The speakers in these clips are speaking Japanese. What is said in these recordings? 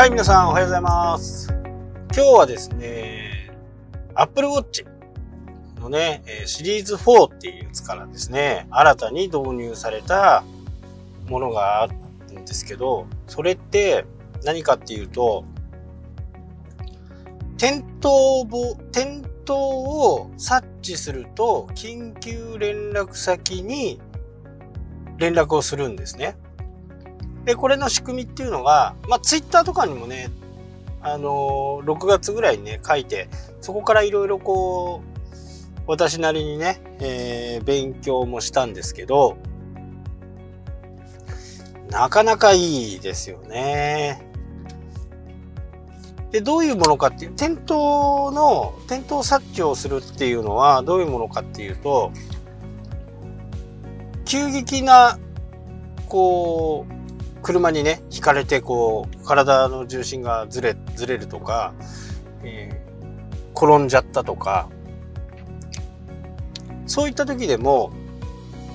はい、皆さんおはようございます。今日はですね、Apple Watch のね、シリーズ4っていうやつからですね、新たに導入されたものがあるんですけど、それって何かっていうと、転倒ぼ、転倒を察知すると、緊急連絡先に連絡をするんですね。で、これの仕組みっていうのが、まあ、ツイッターとかにもね、あのー、6月ぐらいにね、書いて、そこからいろいろこう、私なりにね、えー、勉強もしたんですけど、なかなかいいですよね。で、どういうものかっていう、転倒の、転倒察知をするっていうのはどういうものかっていうと、急激な、こう、車にね、引かれて、こう、体の重心がずれ、ずれるとか、えー、転んじゃったとか、そういった時でも、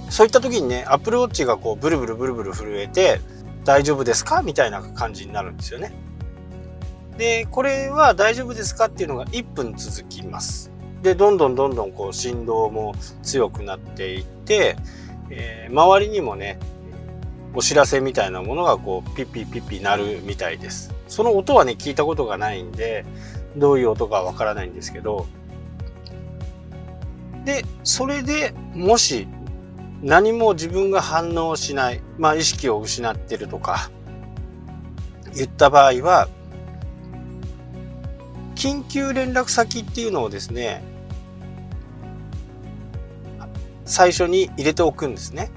そういった時にね、アップルウォッチがこう、ブルブルブルブル震えて、大丈夫ですか？みたいな感じになるんですよね。で、これは大丈夫ですかっていうのが1分続きます。で、どんどんどんどんこう振動も強くなっていって、えー、周りにもね、お知らせみたいなものがこうピッピッピッピ鳴るみたいです。その音はね聞いたことがないんでどういう音かわからないんですけどでそれでもし何も自分が反応しないまあ意識を失ってるとか言った場合は緊急連絡先っていうのをですね最初に入れておくんですね。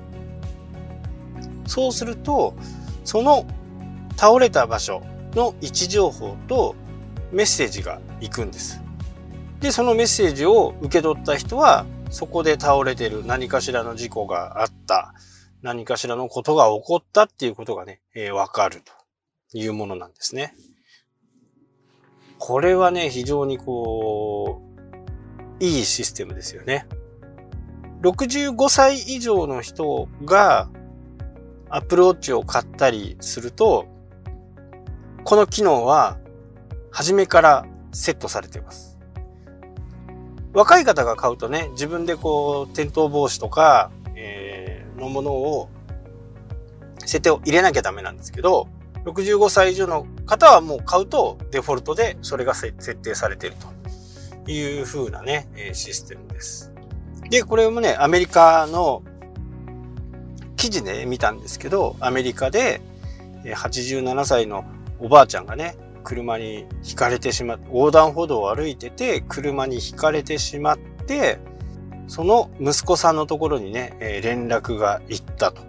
そうすると、その倒れた場所の位置情報とメッセージが行くんです。で、そのメッセージを受け取った人は、そこで倒れてる何かしらの事故があった、何かしらのことが起こったっていうことがね、えー、わかるというものなんですね。これはね、非常にこう、いいシステムですよね。65歳以上の人がアップルウォッチを買ったりすると、この機能は初めからセットされています。若い方が買うとね、自分でこう、転倒防止とか、えー、のものを、設定を入れなきゃダメなんですけど、65歳以上の方はもう買うとデフォルトでそれが設定されているという風なね、システムです。で、これもね、アメリカの記事で見たんですけど、アメリカで87歳のおばあちゃんがね、車にひかれてしまって、横断歩道を歩いてて、車にひかれてしまって、その息子さんのところにね、連絡が行ったと。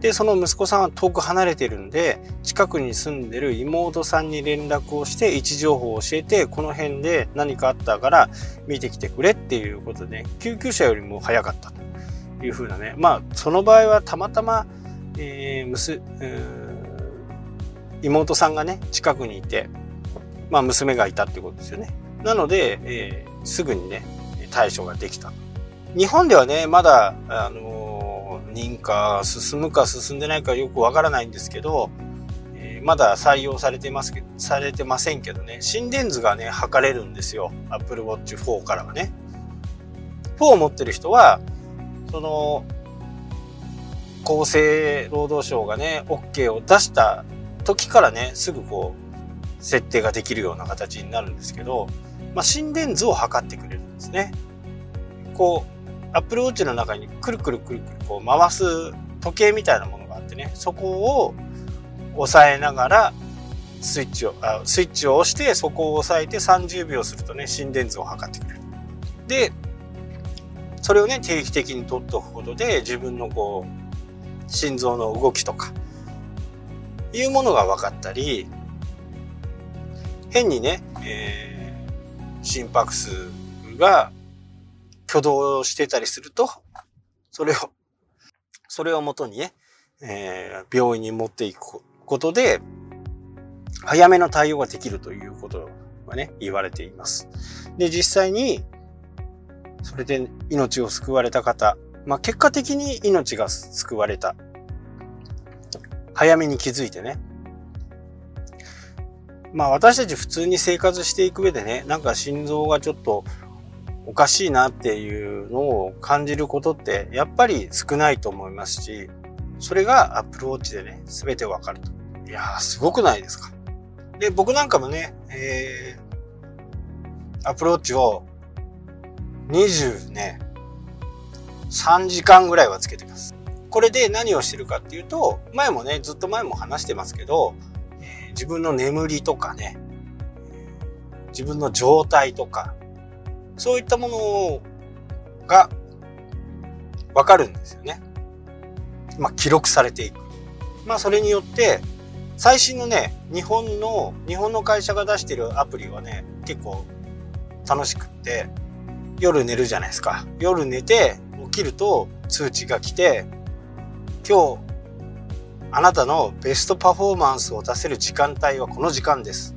で、その息子さんは遠く離れてるんで、近くに住んでる妹さんに連絡をして、位置情報を教えて、この辺で何かあったから見てきてくれっていうことで、救急車よりも早かったと。いうふうなね。まあ、その場合はたまたま、えー、むす、妹さんがね、近くにいて、まあ、娘がいたってことですよね。なので、えー、すぐにね、対処ができた。日本ではね、まだ、あのー、認可進むか進んでないかよくわからないんですけど、え、まだ採用されてますけど、されてませんけどね、心電図がね、測れるんですよ。Apple Watch 4からはね。4を持ってる人は、その、厚生労働省がね、OK を出した時からね、すぐこう、設定ができるような形になるんですけど、まあ、心電図を測ってくれるんですね。こう、アップルウォッチの中にくるくるくるくるこう回す時計みたいなものがあってね、そこを押さえながらスイッチを、あスイッチを押してそこを押さえて30秒するとね、心電図を測ってくれる。で、それをね、定期的に取っておくことで、自分のこう、心臓の動きとか、いうものが分かったり、変にね、えー、心拍数が挙動してたりすると、それを、それをもとにね、えー、病院に持っていくことで、早めの対応ができるということがね、言われています。で、実際に、それで命を救われた方、まあ、結果的に命が救われた。早めに気づいてね。まあ私たち普通に生活していく上でね、なんか心臓がちょっとおかしいなっていうのを感じることってやっぱり少ないと思いますし、それが Apple Watch でね、すべてわかると。いやー、すごくないですか？で、僕なんかもね、えー、Apple Watch を20ね、3時間ぐらいはつけてます。これで何をしてるかっていうと、前もね、ずっと前も話してますけど、え、自分の眠りとかね、自分の状態とか、そういったものがわかるんですよね。まあ、記録されていく。まあ、それによって、最新のね、日本の、日本の会社が出してるアプリはね、結構楽しくって、夜寝るじゃないですか。夜寝て、起きると通知が来て、今日、あなたのベストパフォーマンスを出せる時間帯はこの時間です。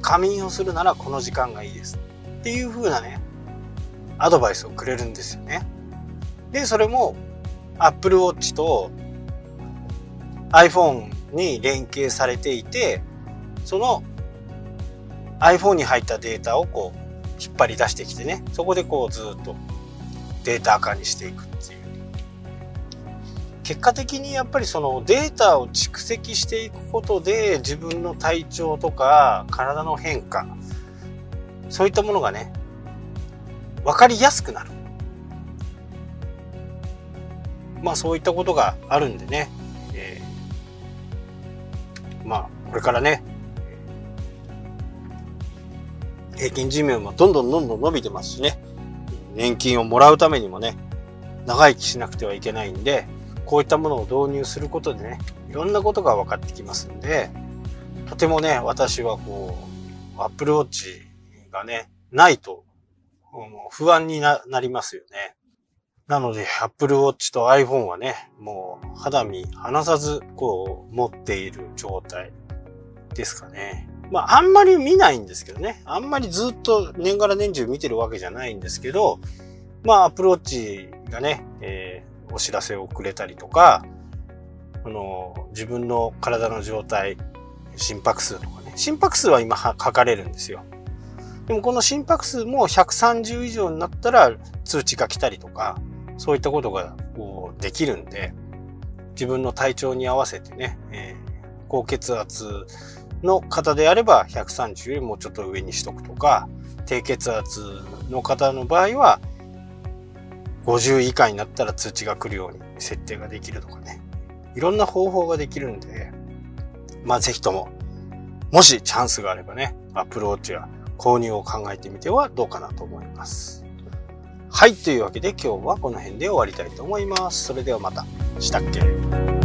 仮眠をするならこの時間がいいです。っていう風なね、アドバイスをくれるんですよね。で、それも Apple Watch と iPhone に連携されていて、その iPhone に入ったデータをこう引っ張り出してきてね、そこでこうずっとデータ化にしていくっていう。結果的にやっぱりそのデータを蓄積していくことで自分の体調とか体の変化、そういったものがね、分かりやすくなる。まあそういったことがあるんでね、えー、まあこれからね、平均寿命もどんどんどんどん伸びてますしね、年金をもらうためにもね、長生きしなくてはいけないんで、こういったものを導入することでね、いろんなことが分かってきますんで、とてもね、私はこう、Apple Watch がね、ないと不安になりますよね。なので、Apple Watch と iPhone はね、もう肌身離さず、こう、持っている状態ですかね。まあ、あんまり見ないんですけどね。あんまりずっと年がら年中見てるわけじゃないんですけど、まあ、Apple Watch がね、えー、お知らせをくれたりとか、あの、自分の体の状態、心拍数とかね。心拍数は今書かれるんですよ。でもこの心拍数も130以上になったら通知が来たりとか、そういったことがこうできるんで、自分の体調に合わせてね、えー、高血圧の方であれば130よりもうちょっと上にしとくとか、低血圧の方の場合は50以下になったら通知が来るように設定ができるとかね。いろんな方法ができるんで、まあぜひとも、もしチャンスがあればね、アプローチや購入を考えてみてはどうかなと思います。はい、というわけで今日はこの辺で終わりたいと思います。それではまた。したっけ？